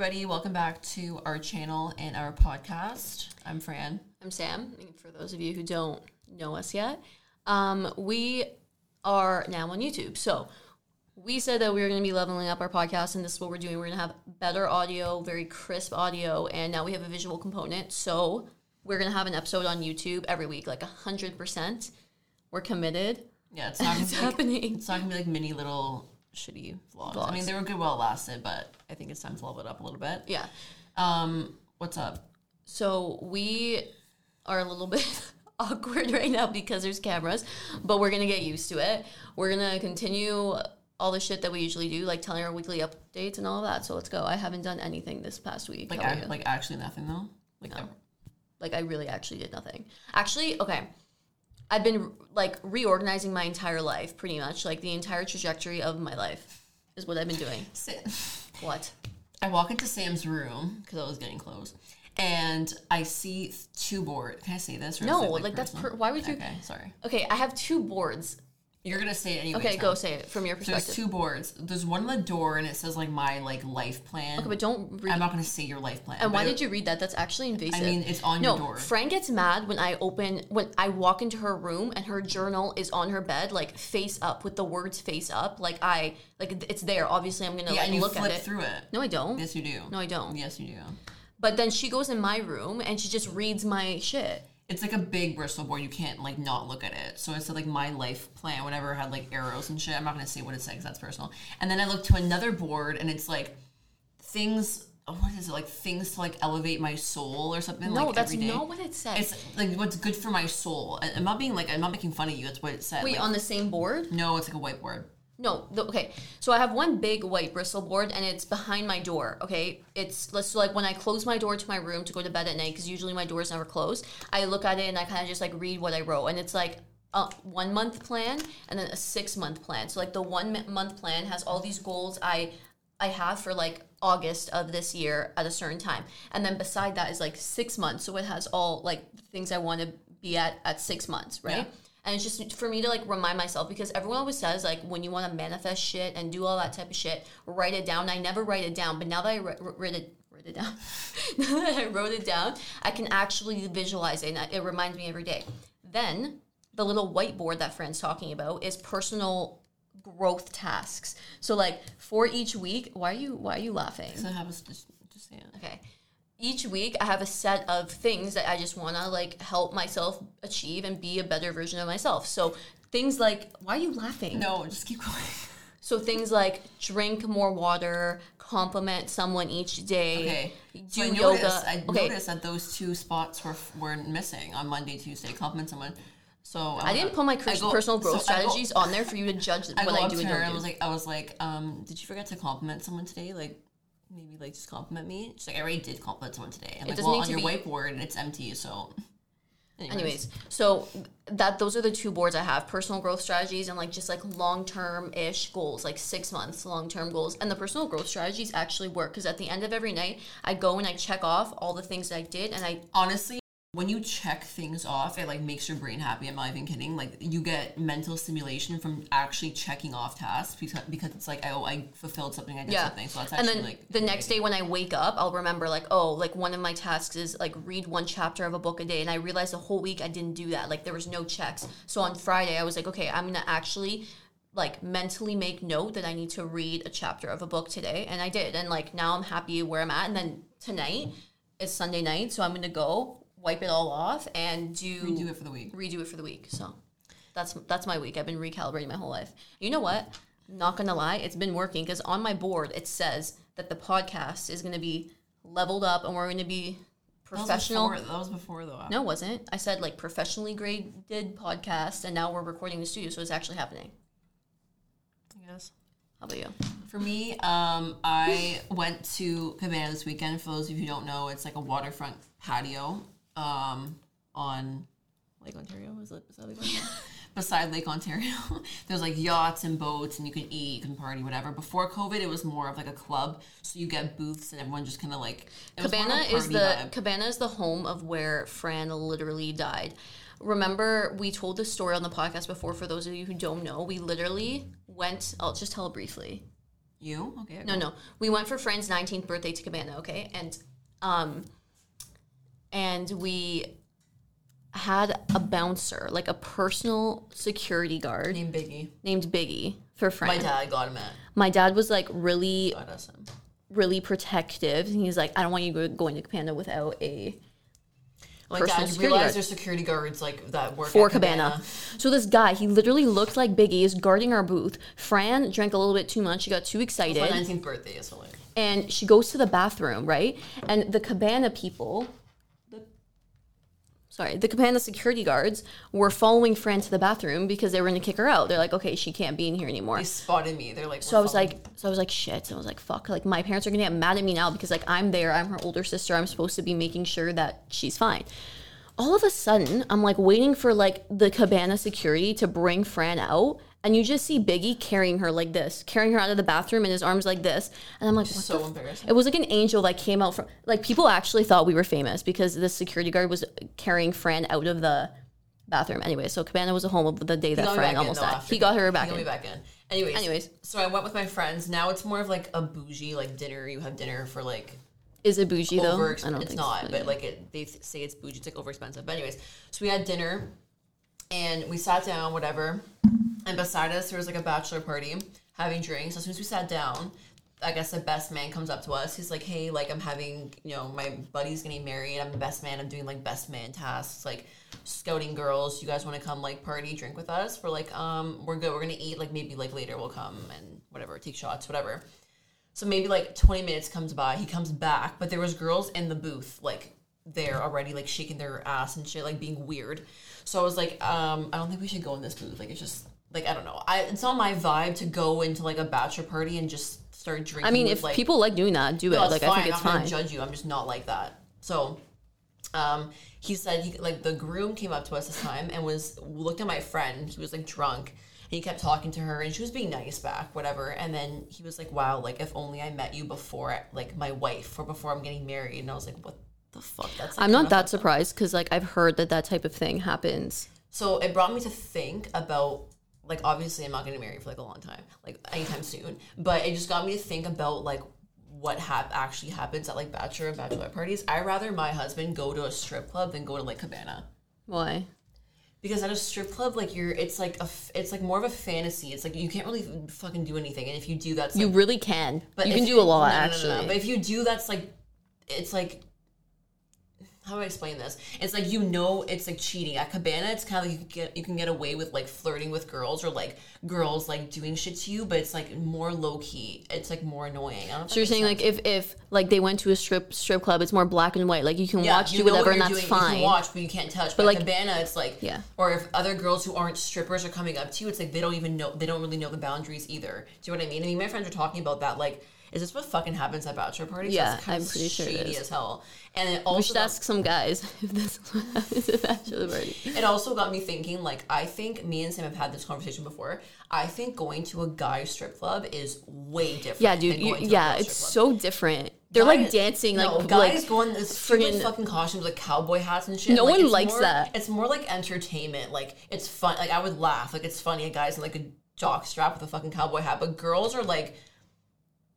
Everybody, welcome back to our channel and our podcast. I'm Fran. I'm Sam. And for those of you who don't know us yet, um, we are now on YouTube. So we said that we were going to be leveling up our podcast, and this is what we're doing. We're going to have better audio, very crisp audio, and now we have a visual component. So we're going to have an episode on YouTube every week, like 100%. We're committed. Yeah, it's not It's like, happening. it's not gonna be like mini little shitty vlogs. I mean, they were good while it lasted, but I think it's time to level it up a little bit. Yeah. Um, what's up? So we are a little bit awkward right now because there's cameras, but we're gonna get used to it. We're gonna continue all the shit that we usually do, like telling our weekly updates and all of that. So let's go. I haven't done anything this past week. Like, How about ac- you? like actually nothing though. Like, No. like I really actually did nothing. Actually, okay. I've been like reorganizing my entire life, pretty much. Like the entire trajectory of my life is what I've been doing. Sa- What? I walk into Sam's room because I was getting clothes, and I see two boards. Can I say this? Or No, it, like, that's per- why would you? Okay, sorry. Okay, I have two boards. You're gonna say it anyway. Okay, go say it from your perspective. So there's two boards. There's one on the door, and it says like my like life plan. Okay, but don't read. I'm not gonna say your life plan. And why did you read that? That's actually invasive. I mean, it's on no, your door. Fran gets mad when I open when I walk into her room and her journal is on her bed, like face up with the words face up. Like I like it's there. Obviously, I'm gonna yeah, like and you look flip at it. through it. No, I don't. Yes, you do. No, I don't. Yes, you do. But then she goes in my room and she just reads my shit. It's like a big Bristol board. You can't like not look at it. So it said like my life plan, whatever had like arrows and shit. I'm not gonna say what it said because that's personal. And then I look to another board, and it's like things. What is it like? Things to like elevate my soul or something. No, like, that's every day. not what it says. It's like what's good for my soul. I- I'm not being like I'm not making fun of you. That's what it said. Wait, Like, on the same board? no, it's like a whiteboard. No, the, okay. So I have one big white bristle board, and it's behind my door. Okay, it's let's so like when I close my door to my room to go to bed at night, because usually my door is never closed. I look at it and I kind of just like read what I wrote, and it's like a one month plan and then a six month plan. So like the one month plan has all these goals I I have for like August of this year at a certain time, and then beside that is like six months. So it has all like things I want to be at at six months, right? Yeah. And it's just for me to like remind myself because everyone always says like when you want to manifest shit and do all that type of shit, write it down. I never write it down, but now that I wr- wr- wrote it, wrote it down, now that I wrote it down, I can actually visualize it, and it reminds me every day. Then the little whiteboard that Fran's talking about is personal growth tasks. So like for each week, why are you why are you laughing? So have us just just. Okay. Each week I have a set of things that I just want to like help myself achieve and be a better version of myself. So things like why are you laughing? No, just keep going. So things like drink more water, compliment someone each day, Okay. do So I yoga. noticed, I okay. noticed that those two spots were were missing on Monday, Tuesday. Compliment someone. So I didn't put my go- personal growth so I go- strategies on there for you to judge I what I do to and her don't and I was like, I was like, um, did you forget to compliment someone today? Like, maybe like just compliment me. She's like, I already did compliment someone today. I'm like, doesn't well, on your be- whiteboard, and it's empty. So, Anyways, so that those are the two boards I have: personal growth strategies and like just like long term ish goals, like six months long term goals. And the personal growth strategies actually work because at the end of every night, I go and I check off all the things that I did, and I honestly, when you check things off, it like makes your brain happy. I'm not even kidding. Like you get mental stimulation from actually checking off tasks because because it's like oh I fulfilled something, I did yeah. something. So that's and then like the next day when I wake up, I'll remember like oh like one of my tasks is like read one chapter of a book a day, and I realized the whole week I didn't do that. Like there was no checks. So on Friday I was like okay I'm gonna actually like mentally make note that I need to read a chapter of a book today, and I did. And like now I'm happy where I'm at. And then tonight is Sunday night, so I'm gonna go wipe it all off and do redo it for the week. redo it for the week. So that's that's my week. I've been recalibrating my whole life. You know what? Not gonna lie, it's been working because on my board it says that the podcast is gonna be leveled up and we're gonna be That was professional. before- That was before though. No, it wasn't. I said like professionally graded podcast, and now we're recording in the studio, so it's actually happening. I guess. How about you? For me, um, I went to Cabana this weekend. For those of you who don't know, it's like a waterfront patio um, on Lake Ontario. Is it beside Lake Ontario? beside Lake Ontario. There's like yachts and boats, and you can eat, you can party, whatever. Before COVID, it was more of like a club, so you get booths, and everyone just kind of like it was more of a Cabana is the vibe. Cabana is the home of where Fran literally died. Remember, we told this story on the podcast before. For those of you who don't know, we literally went. I'll just tell it briefly. You okay? No, no. We went for Fran's 19th birthday to Cabana, okay? And um and we had a bouncer, like a personal security guard named Biggie. named Biggie for Fran. My dad got him at. My dad was like really God really protective. And he's like, I don't want you going to Cabana without a Like Personal dad, you realize guard. there's security guards like that work for at Cabana. So this guy, he literally looked like Biggie, is guarding our booth. Fran drank a little bit too much. She got too My excited. 19th birthday is hilarious. and she goes to the bathroom, right? And the cabana people, sorry, the cabana security guards were following Fran to the bathroom because they were going to kick her out. They're like, okay, she can't be in here anymore. They spotted me. They're like, So I was like, so I was like, shit. So I was like, fuck. Like my parents are gonna get mad at me now because like I'm there. I'm her older sister. I'm supposed to be making sure that she's fine. All of a sudden, I'm like waiting for like the cabana security to bring Fran out, and you just see Biggie carrying her like this, carrying her out of the bathroom in his arms like this, and I'm like, what so embarrassing. it was like an angel that came out from like people actually thought we were famous because the security guard was carrying Fran out of the bathroom. Anyway, so Cabana was a home of the day that Fran almost died. He got her back He got in. back in. Anyways, Anyways. so I went with my friends. Now it's more of like a bougie like dinner. You have dinner for like Is it bougie though? I don't it's think not, so. but like it, they say it's bougie. It's like over expensive. But anyways, so we had dinner, and we sat down, whatever. And beside us, there was like a bachelor party having drinks. As soon as we sat down, I guess the best man comes up to us. He's like, "Hey, like I'm having, you know, my buddy's getting married. I'm the best man. I'm doing like best man tasks, like scouting girls. You guys want to come like party, drink with us? We're like, um, we're good. We're gonna eat. Like maybe like later we'll come and whatever, take shots, whatever." So maybe like 20 minutes comes by, he comes back, but there was girls in the booth like there already like shaking their ass and shit, like being weird. So I was like, um, I don't think we should go in this booth. Like it's just like I don't know. I it's not my vibe to go into like a bachelor party and just start drinking. I mean, with, if like, people like doing that, do it. no, it's like fine. I think it's I'm not fine. gonna judge you. I'm just not like that. So, um, he said he like the groom came up to us this time and was looked at my friend. He was like drunk. And he kept talking to her, and she was being nice back, whatever. And then he was like, "Wow, like if only I met you before, like my wife, or before I'm getting married." And I was like, "What the fuck?" That's like, I'm not that surprised because like I've heard that that type of thing happens. So it brought me to think about like obviously I'm not gonna marry for like a long time, like anytime soon. But it just got me to think about like what hap- actually happens at like bachelor and bachelorette parties. I'd rather my husband go to a strip club than go to like Cabana. Why? Because at a strip club, like you're, it's like a, f- it's like more of a fantasy. It's like you can't really fucking do anything, and if you do, that's like, You really can. but you if can do a lot no, no, no, actually. But if you do, that's like, it's like, how do I explain this? It's like you know, it's like cheating at Cabana. It's kind of like you can get you can get away with like flirting with girls or like girls like doing shit to you, but it's like more low key. It's like more annoying. I don't know so you're saying makes like if if like they went to a strip strip club, it's more black and white. Like you can Yeah, watch, you do whatever, what and that's doing. You fine. can watch, but you can't touch. But, like- like Cabana, it's like Yeah. Or if other girls who aren't strippers are coming up to you, it's like they don't even know. They don't really know the boundaries either. Do you know what I mean? I mean, my friends are talking about that. Like, is this what fucking happens at bachelor parties? Yeah, I'm pretty sure it shady as hell. And it we also should got, ask some guys if this is what happens at bachelor party. it also got me thinking. Like, I think me and Sam have had this conversation before. I think going to a guy strip club is way different. Yeah, dude. than You, going to yeah, it's so different. They're like dancing, like no, like guys go in this friggin- fucking costumes like cowboy hats and shit. No Like, one likes more- that. It's more like entertainment. Like it's fun. Like I would laugh. Like it's funny. A guy's in like a jock strap with a fucking cowboy hat, but girls are like,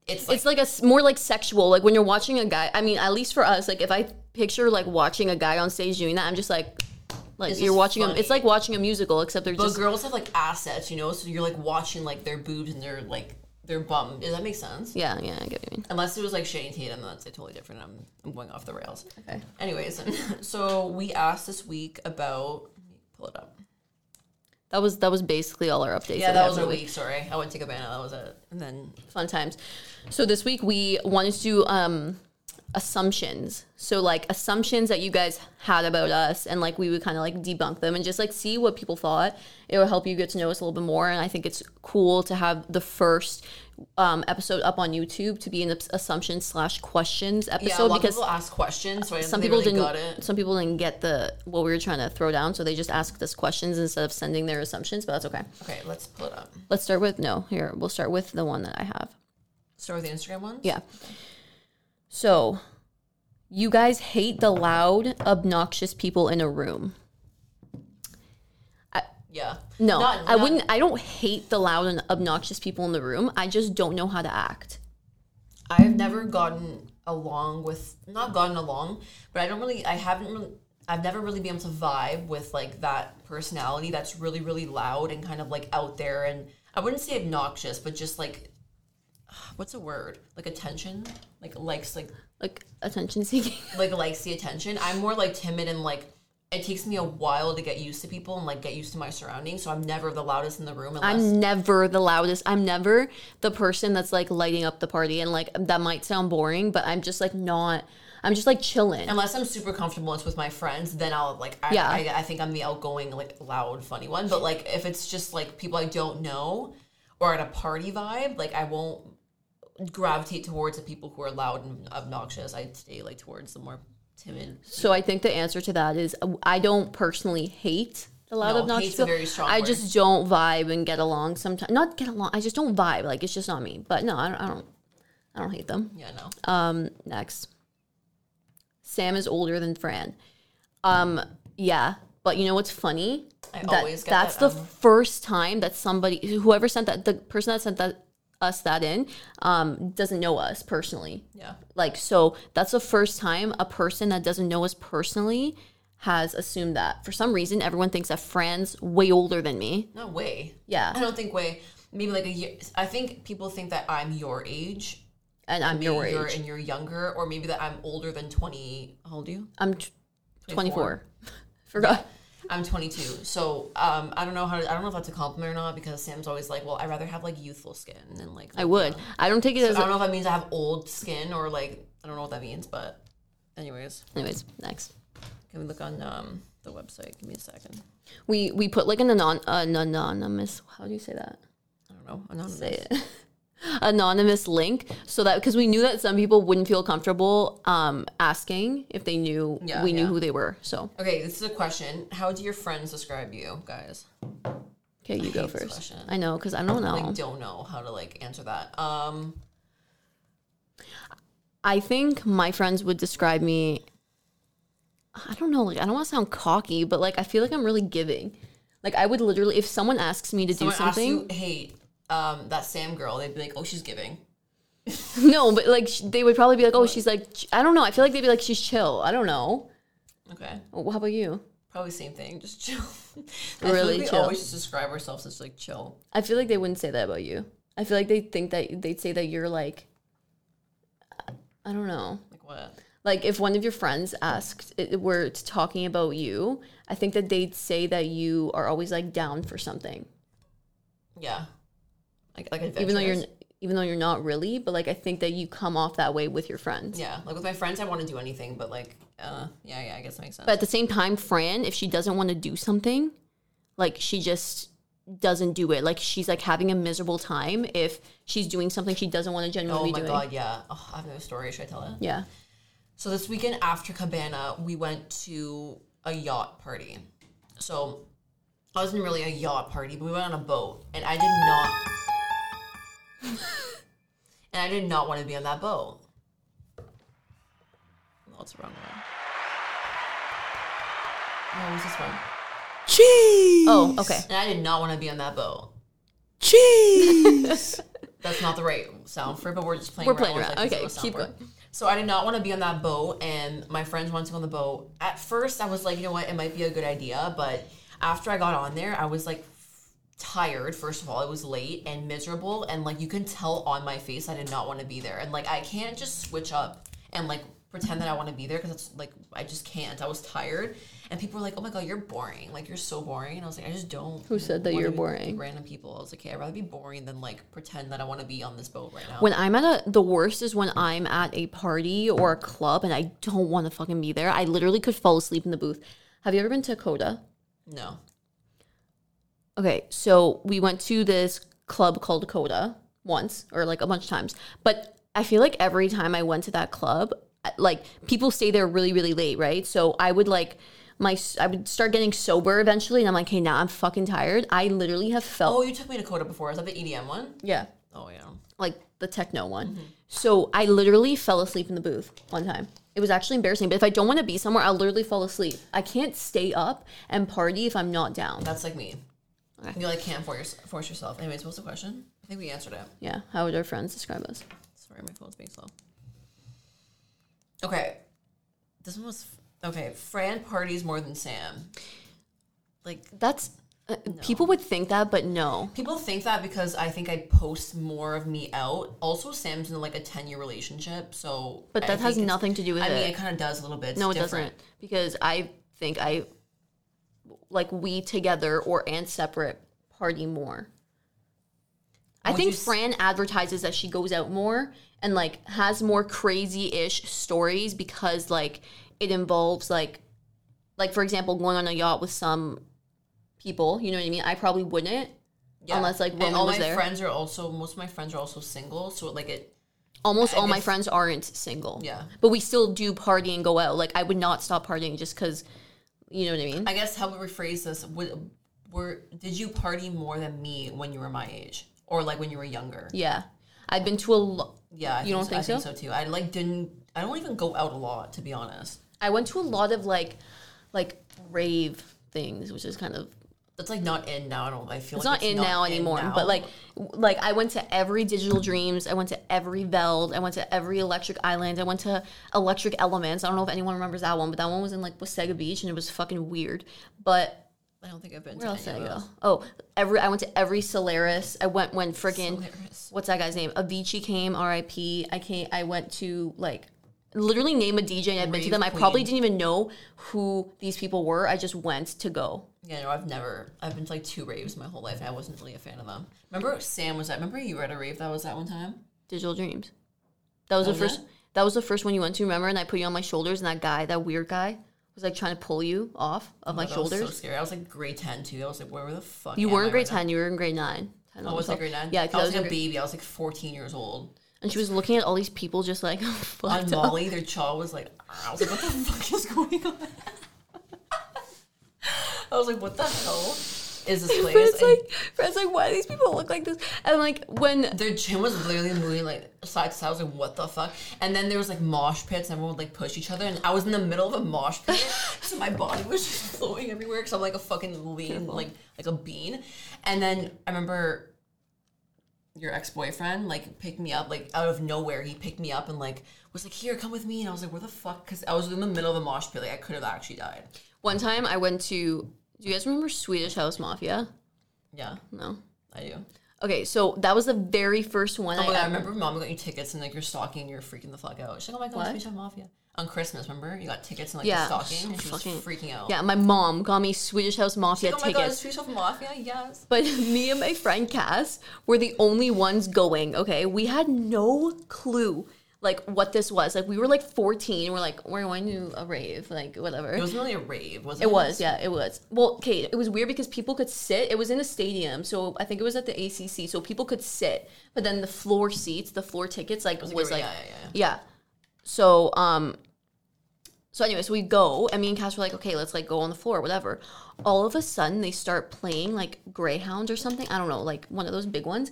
it's like it's like a more like sexual. Like when you're watching a guy. I mean, at least for us, like if I picture like watching a guy on stage doing that, I'm just like, like you're watching funny. It's like watching a musical, except they're but just girls have like assets, you know. So you're like watching like their boobs and their like their bum. Does that make sense? yeah, yeah. I get what you mean. Unless it was like Channing Tatum, then that's like, totally different. I'm I'm going off the rails. Okay. Anyways, so we asked this week about. Pull it up. That was that was basically all our updates. Yeah, that was the week. week. Sorry, I went to Cabana. That was it. And then fun times. So this week we wanted to do um assumptions. So like assumptions that you guys had about us and like we would kind of like debunk them and just like see what people thought. It will help you get to know us a little bit more and I think it's cool to have the first um, episode up on YouTube to be an assumption slash questions yeah, a episode lot because of people ask questions, so I some people really didn't got it. some people didn't get the what we were trying to throw down so they just asked us questions instead of sending their assumptions but that's okay. Okay, let's pull it up. Let's start with no, here we'll start with the one that I have. Start with the Instagram ones. Yeah. So, you guys hate the loud, obnoxious people in a room. yeah. No, Not- I not- wouldn't. I don't hate the loud and obnoxious people in the room. I just don't know how to act. I've never gotten along with not gotten along, but I don't really I haven't really I've never really been able to vibe with like that personality that's really really loud and kind of like out there and I wouldn't say obnoxious, but just like what's a word? Like attention? Like likes like Like attention seeking. like likes the attention. I'm more like timid and like it takes me a while to get used to people and like get used to my surroundings. So I'm never the loudest in the room unless I'm never the loudest. I'm never the person that's like lighting up the party. And like that might sound boring, but I'm just like not. I'm just like chilling. unless I'm super comfortable it's with my friends, then I'll like I, Yeah. I, I think I'm the outgoing, like loud, funny one. But like if it's just like people I don't know or at a party vibe, like I won't gravitate towards the people who are loud and obnoxious. I stay like towards the more timid. So I think the answer to that is uh, I don't personally hate the loud No, obnoxious hate's a people. very strong I word. just don't vibe and get along sometimes. Not get along. I just don't vibe. Like it's just not me. But no, I don't. I don't, I don't hate them. Yeah, no. Um, next, Sam is older than Fran. Um, yeah, but you know what's funny? I That- always get that's that, the um, first time that somebody, whoever sent that, the person that sent that us that in, um, doesn't know us personally. Yeah. Like, so that's the first time a person that doesn't know us personally has assumed that. For some reason, everyone thinks that Fran's way older than me. No way. Yeah. I don't think way. Maybe like a year. I think people think that I'm your age. And I'm your you're, age. and you're younger, or maybe that I'm older than twenty. How old are you? I'm t- 24. Forgot. I'm 22, so um, I don't know how. To, I don't know if that's a compliment or not because Sam's always like, "Well, I'd rather have like youthful skin than like." I would. I don't take it as. I don't know if that means I have old skin or like I don't know what that means, but anyways, Anyways, next. can we look on um, the website? Give me a second. We we put like an anon an anonymous. How do you say that? I don't know. Anonymous. Say it. anonymous link so that because we knew that some people wouldn't feel comfortable um asking if they knew Yeah, we knew who they were. So Okay, this is a question. How do your friends describe you, guys? okay, you go hate first. I know because I don't know. Like, don't know how to like answer that. Um, I think my friends would describe me. I don't know. Like I don't want to sound cocky, but like I feel like I'm really giving. Like I would literally, if someone asks me to someone do something, you, "Hey, um, that Sam girl," they'd be like, "Oh, she's giving." no, but like sh- they would probably be like, "Oh, she's like," ch- I don't know. I feel like they'd be like, "She's chill." I don't know. Okay, Well, how about you? probably same thing. Just chill. I feel Really like we chill. always just describe ourselves as like chill. I feel like they wouldn't say that about you. I feel like they think that they'd say that you're like, I don't know. Like what? Like if one of your friends asked, it, were talking about you, I think that they'd say that you are always like down for something, Yeah. Like like even though you're even though you're not really. But like I think that you come off that way with your friends. Yeah, like with my friends, I want to do anything, but like, uh, yeah, yeah, I guess that makes sense. But at the same time, Fran, if she doesn't want to do something, like she just doesn't do it. Like she's like having a miserable time if she's doing something she doesn't want to oh genuinely my be doing. god, yeah. Oh, I have no story. Should I tell it? Yeah. So this weekend after Cabana, we went to a yacht party. So it wasn't really a yacht party, but we went on a boat, and I did not. and I did not want to be on that boat. What's wrong with that? No, was this one. Cheese. Oh, okay. And I did not want to be on that boat. Cheese. That's not the right sound for it, but we're just playing We're playing around. like, Okay, keep going. So I did not want to be on that boat, and my friends wanted to go on the boat. At first, I was like, you know what, it might be a good idea, but after I got on there, I was like tired. First of all, it was late and miserable, and like you can tell on my face, I did not want to be there, and like I can't just switch up and like pretend that I want to be there because it's like I just can't. I was tired, and people were like, "Oh my god, you're boring! Like you're so boring." And I was like, "I just don't." Who said that you're boring? Random people. I was like, "Okay, I'd rather be boring than like pretend that I want to be on this boat right now." When I'm at a, the worst is when I'm at a party or a club and I don't want to fucking be there. I literally could fall asleep in the booth. Have you ever been to Coda? no. Okay, so we went to this club called Coda once or like a bunch of times. But I feel like every time I went to that club, like people stay there really, really late, right? So I would like my I would start getting sober eventually, and I'm like, hey, now I'm fucking tired. I literally have felt Oh, you took me to Coda before. Is that the EDM one? yeah, Oh yeah. like the techno one. Mm-hmm. So I literally fell asleep in the booth one time. It was actually embarrassing. But if I don't want to be somewhere, I'll literally fall asleep. I can't stay up and party if I'm not down. That's like me. You like can't force force yourself. Anyways, what's the question? I think we answered it. Yeah. How would our friends describe us? Sorry, my phone's being slow. Okay, this one was okay. Fran parties more than Sam. Like That's uh, people would think that, but no. people think that because I think I post more of me out. Also, Sam's in like a ten year relationship, so But I that has think it's- nothing to do with it. I mean, it. it kind of does a little bit. It's No, it different. doesn't. Because I think I like we together or and separate party more. I Would think s- Fran advertises that she goes out more and like has more crazy-ish stories because like it involves like like for example going on a yacht with some people, you know what I mean? I probably wouldn't Yeah. Unless, like, and Roman all was my there. friends are also most of my friends are also single, so like it. almost I all my friends aren't single. Yeah. But we still do party and go out. Like I would not stop partying just cuz you know what I mean? I guess how we rephrase this: would, were did you party more than me when you were my age, or like when you were younger? yeah. I've been to a lot. Yeah, I You don't so. I think think so too. I like didn't. I don't even go out a lot, to be honest. I went to a lot of like like rave things, which is kind of That's like not in now. I don't. I feel like it's like not in now anymore. now. But like like I went to every Digital Dreams, I went to every Veld, I went to every Electric Island, I went to Electric Elements. I don't know if anyone remembers that one, but that one was in like Wasaga Beach and it was fucking weird. But I don't think I've been. where to else did I go? Oh, every I went to every Solaris. I went when friggin' what's that guy's name? Avicii came, R.I.P. I came. I went to like literally name a DJ and I've been to them. I probably didn't even know who these people were. I just went to go. Yeah, no, I've never. I've been to like two raves my whole life. and I wasn't really a fan of them. Remember Sam was at? Remember you were at a rave that was that one time? Digital Dreams. That was That the first. it? That was the first one you went to. Remember? And I put you on my shoulders, and that guy, that weird guy, was like trying to pull you off of oh, my Like, I was shoulders. so scary. I was like grade ten too. I was like, where were the fuck? you am weren't I grade right now? ten. You were in grade nine. 10, Oh, was I grade nine? Yeah, I because I was like in a baby. I was like fourteen years old. and she was looking at all these people just like On fucked up. Molly, their jaw was like, I was like, what the fuck is going on? I was like, what the hell is this place? Fred's And like, Fred's like, why do these people look like this? And like when their chin was literally moving like side to side. I was like, what the fuck? And then there was like mosh pits. And everyone would like push each other, and I was in the middle of a mosh pit, so my body was just flowing everywhere because I'm like a fucking lean, like like a bean. And then I remember your ex boyfriend like picked me up like out of nowhere. He picked me up and like was like, here, come with me. And I was like, where the fuck? Because I was in the middle of a mosh pit. Like I could have actually died. one time I went to, do you guys remember Swedish House Mafia? Yeah, No. I do. Okay, so that was the very first one. Oh, I my god, I remember mom got you tickets and like you're stalking and you're freaking the fuck out. She's like, oh my god, Swedish House Mafia. On Christmas, remember? You got tickets and like Yeah, stalking so and she was freaking out. Yeah, my mom got me Swedish House Mafia Oh my god, tickets. Swedish House Mafia, yes. But me and my friend Cass were the only ones going, okay? We had no clue like what this was. Like we were like 14, we're like, we're going to a rave, like whatever. It wasn't really a rave, wasn't it? It was, yeah, it was. Well, okay, it was weird because people could sit. It was in a stadium, so I think it was at the ACC, so people could sit. But then the floor seats, the floor tickets, like was, like like, yeah, yeah, yeah. yeah. So, um, so anyway, so we go, and me and Cass were like, okay, let's like go on the floor, whatever. All of a sudden, they start playing like Greyhound or something. I don't know, like one of those big ones.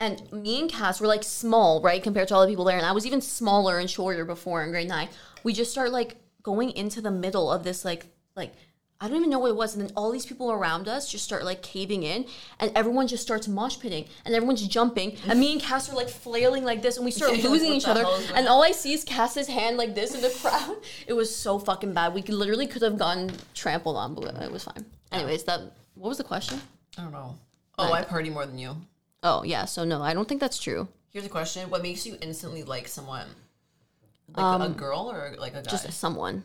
And me and Cass were like small, right, compared to all the people there. And I was even smaller and shorter before in grade nine. We just start like going into the middle of this like like I don't even know what it was. And then all these people around us just start like caving in, and everyone just starts mosh pitting, and everyone's jumping, and me and Cass are like flailing like this, and we start losing each other. hell And all I see is Cass's hand like this in the crowd. It was so fucking bad. We literally could have gotten trampled on, but it was fine. Anyways, that what was the question? I don't know. Oh, Like- I party more than you. Oh yeah, so no, I don't think that's true. Here's a question: What makes you instantly like someone? Like a girl or like a guy? Um, Just someone.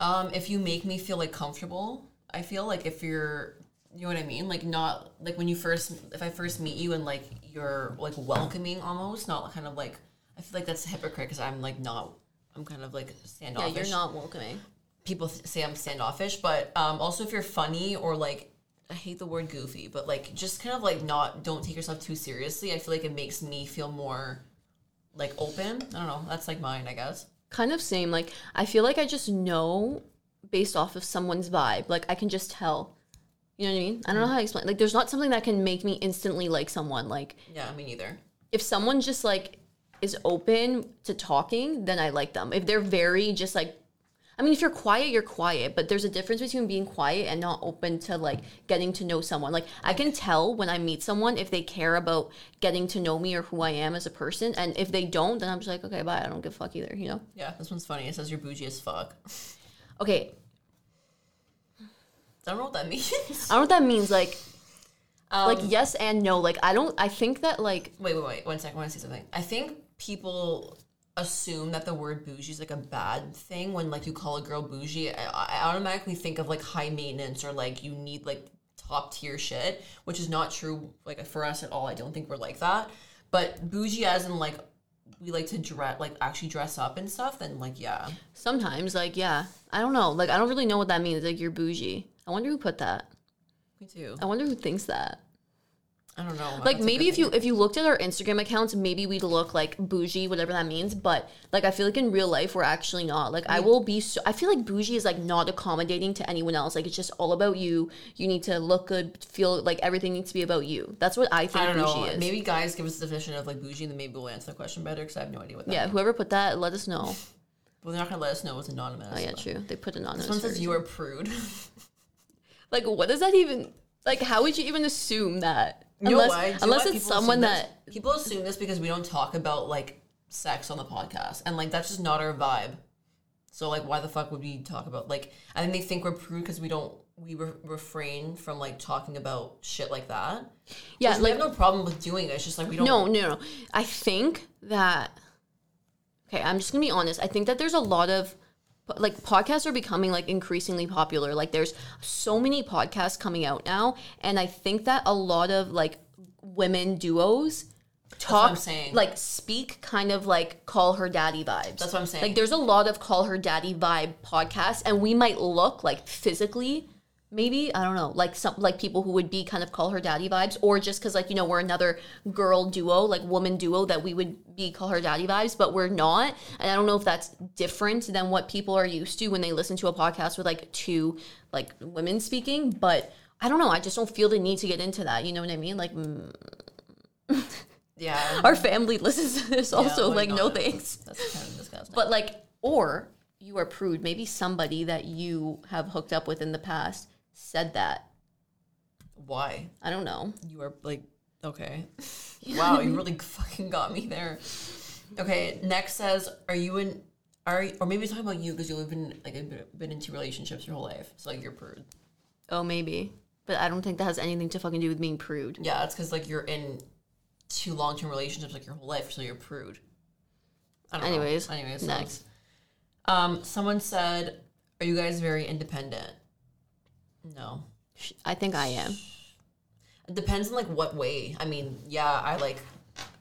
Um, if you make me feel like comfortable, I feel like if you're, you know what I mean, like not like when you first, if I first meet you and like you're like welcoming almost, not kind of like I feel like that's a hypocrite because I'm like not, I'm kind of like standoffish. Yeah, you're not welcoming. People th- say I'm standoffish, but um, also if you're funny or like. I hate the word goofy, but like just kind of like not don't take yourself too seriously. I feel like it makes me feel more like open. I don't know. That's like mine, I guess. Kind of same. Like I feel like I just know based off of someone's vibe. Like I can just tell. You know what I mean? I don't know how to explain. Like there's not something that can make me instantly like someone. Like Yeah, me neither. if someone just like is open to talking, then I like them. If they're very just like I mean, if you're quiet, you're quiet, but there's a difference between being quiet and not open to like getting to know someone. Like, I can tell when I meet someone if they care about getting to know me or who I am as a person. And if they don't, then I'm just like, okay, bye. I don't give a fuck either, you know? Yeah, this one's funny. It says you're bougie as fuck. Okay, I don't know what that means. I don't know what that means. Like, Um, like yes and no. Like, I don't, I think that like, Wait, wait, wait. One second. I want to say something. I think people assume that the word bougie is like a bad thing when like you call a girl bougie. I, I automatically think of like high maintenance or like you need like top tier shit, which is not true. Like for us at all. I don't think we're like that. But bougie, as in like we like to dress, like actually dress up and stuff. Then like yeah, sometimes, like, yeah, I don't know. Like, I don't really know what that means. Like, you're bougie. I wonder who put that. me too. I wonder who thinks that. I don't know. like maybe if you if you looked at our Instagram accounts, maybe we'd look like bougie, whatever that means. But like I feel like in real life we're actually not. Like I mm. will be. So, I feel like bougie is like not accommodating to anyone else. Like it's just all about you. You need to look good, feel like everything needs to be about you. That's what I think I don't bougie know. is. Maybe guys give us the definition of like bougie, and then maybe we'll answer the question better because I have no idea what that. yeah, means. whoever put that, let us know. Well, they're not gonna let us know it's anonymous. Oh yeah, but- true. They put anonymous. This one says a you are prude. Like, what does that even like? How would you even assume that? You Unless, why? Do you know unless it's someone that this? people assume this because we don't talk about like sex on the podcast, and like that's just not our vibe. So like, why the fuck would we talk about like? I think they think we're prude because we don't we re- refrain from like talking about shit like that. yeah, like have no problem with doing it. It's just like we don't. no, no, no. I think that okay. I'm just gonna be honest. I think that there's a lot of like podcasts are becoming like increasingly popular. Like there's so many podcasts coming out now, and I think that a lot of like women duos talk like speak kind of like call her daddy vibes. That's what I'm saying. Like there's a lot of call her daddy vibe podcasts, and we might look like physically. Maybe I don't know, like some like people who would be kind of call her daddy vibes, or just because like you know we're another girl duo, like woman duo that we would be call her daddy vibes, but we're not. And I don't know if that's different than what people are used to when they listen to a podcast with like two like women speaking. But I don't know, I just don't feel the need to get into that. You know what I mean? Like mm, yeah. our family listens to this also. why like no thanks. That's kind of disgusting. But like, or you are prude. Maybe somebody that you have hooked up with in the past said that. why? I don't know. You are like okay. wow, you really fucking got me there. Okay, next says, are you in? Are or maybe it's talking about you because you've been like been into relationships your whole life, so like you're prude. Oh, maybe. But I don't think that has anything to fucking do with being prude. Yeah, that's because like you're in two long term relationships like your whole life, so you're prude. I don't Anyways, know. Anyways, next. Um, someone said, "Are you guys very independent?" No. I think I am. It depends on like what way. I mean, yeah, I like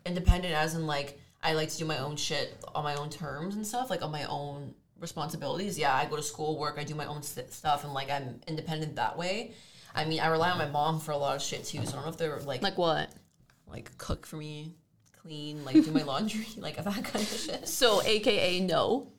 independent as in like I like to do my own shit on my own terms and stuff, like on my own responsibilities. Yeah, I go to school, work, I do my own st- stuff, and like I'm independent that way. I mean, I rely on my mom for a lot of shit too, so I don't know if they're like Like what? like cook for me, clean, like do my laundry, like that kind of shit. So, AKA no.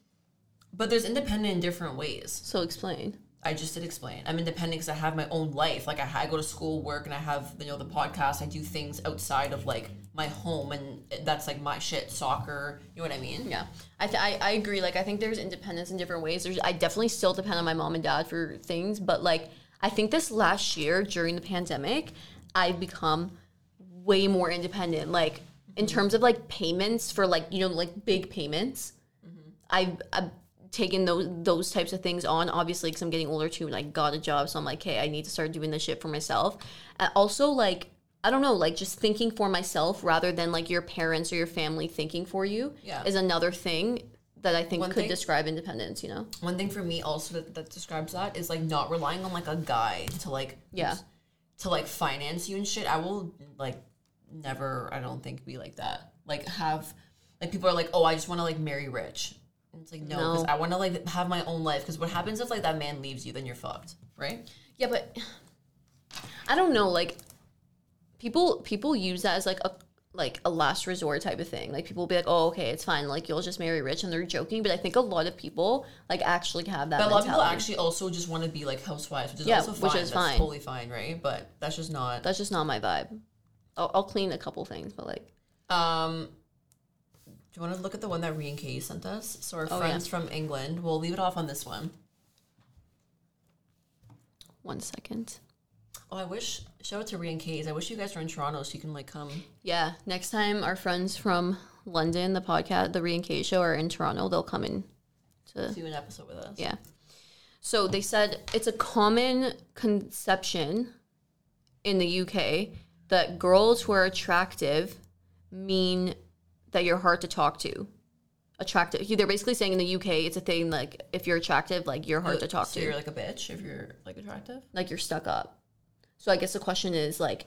But there's independent in different ways. So explain. I just did explain. I'm independent because I have my own life. Like I, I go to school, work, and I have you know the podcast. I do things outside of like my home, and that's like my shit. Soccer, you know what I mean? Yeah, I, th- I I agree. Like I think there's independence in different ways. There's I definitely still depend on my mom and dad for things, but like I think this last year during the pandemic, I've become way more independent. Like in mm-hmm. terms of like payments for like you know like big payments, mm-hmm. I've, I've taken those those types of things on. Obviously, because I'm getting older too, and I got a job, so I'm like, hey, I need to start doing this shit for myself. And also, like I don't know, like just thinking for myself rather than like your parents or your family thinking for you Yeah. is another thing that I think One could thing- describe independence. You know? One thing for me also that, that describes that is like not relying on like a guy to like Yeah. to like finance you and shit. I will like never. I don't think be like that. Like have like people are like, oh, I just want to like marry rich. And it's like no, because No. I want to like have my own life. Because what happens if like that man leaves you, then you're fucked, right? Yeah, but I don't know. Like people people use that as like a like a last resort type of thing. Like people will be like, "Oh, okay, it's fine. Like you'll just marry rich," and they're joking. But I think a lot of people like actually have that. But a lot of people actually also just want to be like housewives, which is Yeah, also fine. which is that's fine. totally fine, right? But that's just not. That's just not my vibe. I'll, I'll clean a couple things, but like Um, Do you want to look at the one that Ree and Katie sent us? So our Oh, friends from England. We'll leave it off on this one. One second. Oh, I wish. Shout out to Ree and Katie. I wish you guys were in Toronto so you can like come. Yeah, next time our friends from London, the podcast, the Re and K show, are in Toronto, they'll come in to do an episode with us. Yeah. So they said it's a common conception in the UK that girls who are attractive mean that you're hard to talk to. Attractive. They're basically saying in the UK it's a thing like if you're attractive, like you're hard to talk so to. you're like a bitch if you're like attractive. like you're stuck up. So I guess the question is like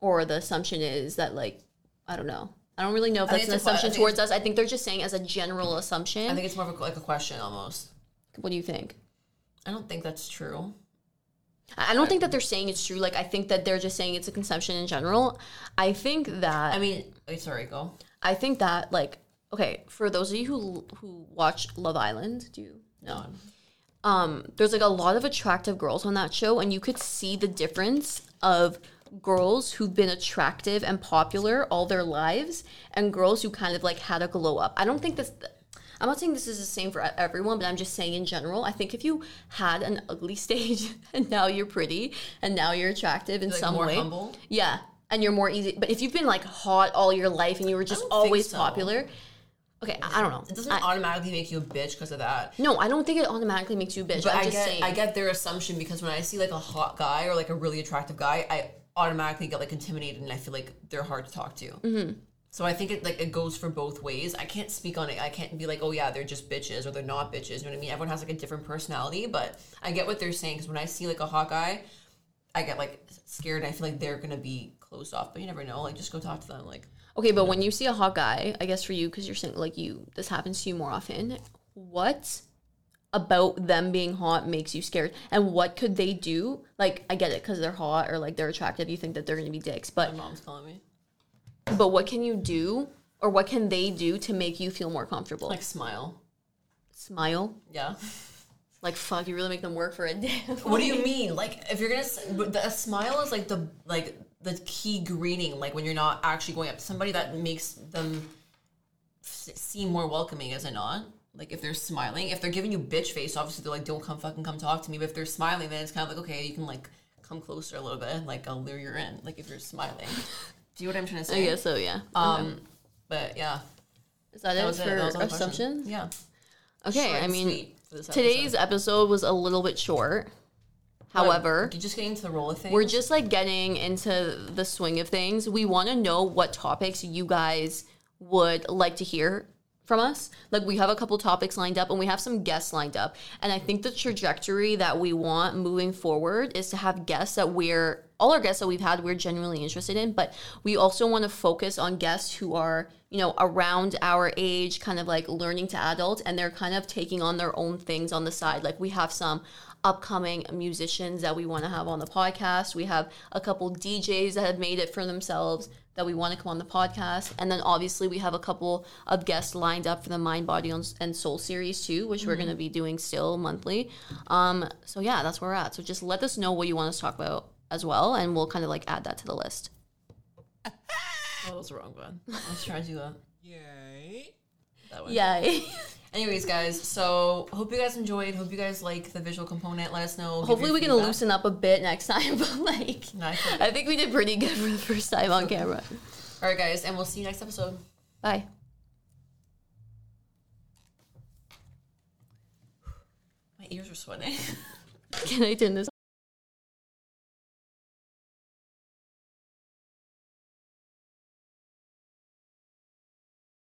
or the assumption is that like I don't know. I don't really know if that's an it's a que- I assumption think towards us. I think they're just saying as a general assumption. I think it's more of a, like a question almost. what do you think? I don't think that's true. I I don't think that they're saying it's true. Like I think that they're just saying it's a consumption in general. I think that I mean, wait, sorry, go. I think that like okay, for those of you who who watch Love Island, do you know? No. Um, there's like a lot of attractive girls on that show, and you could see the difference of girls who've been attractive and popular all their lives, and girls who kind of like had a glow up. I don't think this. I'm not saying this is the same for everyone, but I'm just saying in general. I think if you had an ugly stage and now you're pretty and now you're attractive in Like some more way, humble. yeah, and you're more easy. But if you've been like hot all your life and you were just always so. popular, okay, I I don't know. It doesn't I- automatically make you a bitch because of that. no, I don't think it automatically makes you a bitch. But I'm I just get saying. I get their assumption because when I see like a hot guy or like a really attractive guy, I automatically get like intimidated and I feel like they're hard to talk to. Mm-hmm. So I think it like it goes for both ways. I can't speak on it. I can't be like, oh yeah, they're just bitches or they're not bitches. You know what I mean? Everyone has like a different personality, but I get what they're saying because when I see like a hot guy, I get like scared and I feel like they're gonna be closed off. But you never know. Like just go talk to them. Like Okay, but when you see a hot guy, I guess for you, because you're saying like you, this happens to you more often. What about them being hot makes you scared? And what could they do? Like, I get it because they're hot or like they're attractive. You think that they're gonna be dicks, but my mom's calling me. but what can you do, or what can they do to make you feel more comfortable? Like smile. Smile. Yeah. Like fuck, you really make them work for a day. What do you mean? Like if you're gonna, s- but the, a smile is like the like the key greeting. Like when you're not actually going up to somebody, that makes them s- seem more welcoming. Is it not? Like if they're smiling, if they're giving you bitch face, obviously they're like, don't come fucking come talk to me. But if they're smiling, then it's kind of like okay, you can like come closer a little bit. Like I'll lure you in. Like if you're smiling. Do you know what I'm trying to say? I guess so. Yeah. Um, but yeah, Is that, that it was for it. That was question. assumptions? Yeah. Okay. Short I mean, sweet for today's episode was a little bit short. However, you just getting into the roll of things. We're just like getting into the swing of things. We want to know what topics you guys would like to hear from us. Like we have a couple topics lined up and we have some guests lined up. And I think the trajectory that we want moving forward is to have guests that we're all our guests that we've had we're genuinely interested in, but we also want to focus on guests who are, you know, around our age, kind of like learning to adult and they're kind of taking on their own things on the side. Like we have some upcoming musicians that we want to have on the podcast. We have a couple DJs that have made it for themselves that we want to come on the podcast. And then obviously we have a couple of guests lined up for the Mind, Body, and Soul series too, which we're going to be doing still monthly. Um, so yeah, that's where we're at. So just let us know what you want us to talk about as well, and we'll kind of like add that to the list. Oh, that was the wrong one. Let's try to do that. Yay. that one. Yay. Anyways, guys, so hope you guys enjoyed. Hope you guys like the visual component. Let us know. Hopefully your we can feedback. loosen up a bit next time, but like No, I I think we did pretty good for the first time on camera. All right, guys, and we'll see you next episode. Bye. My ears are sweating. Can I turn this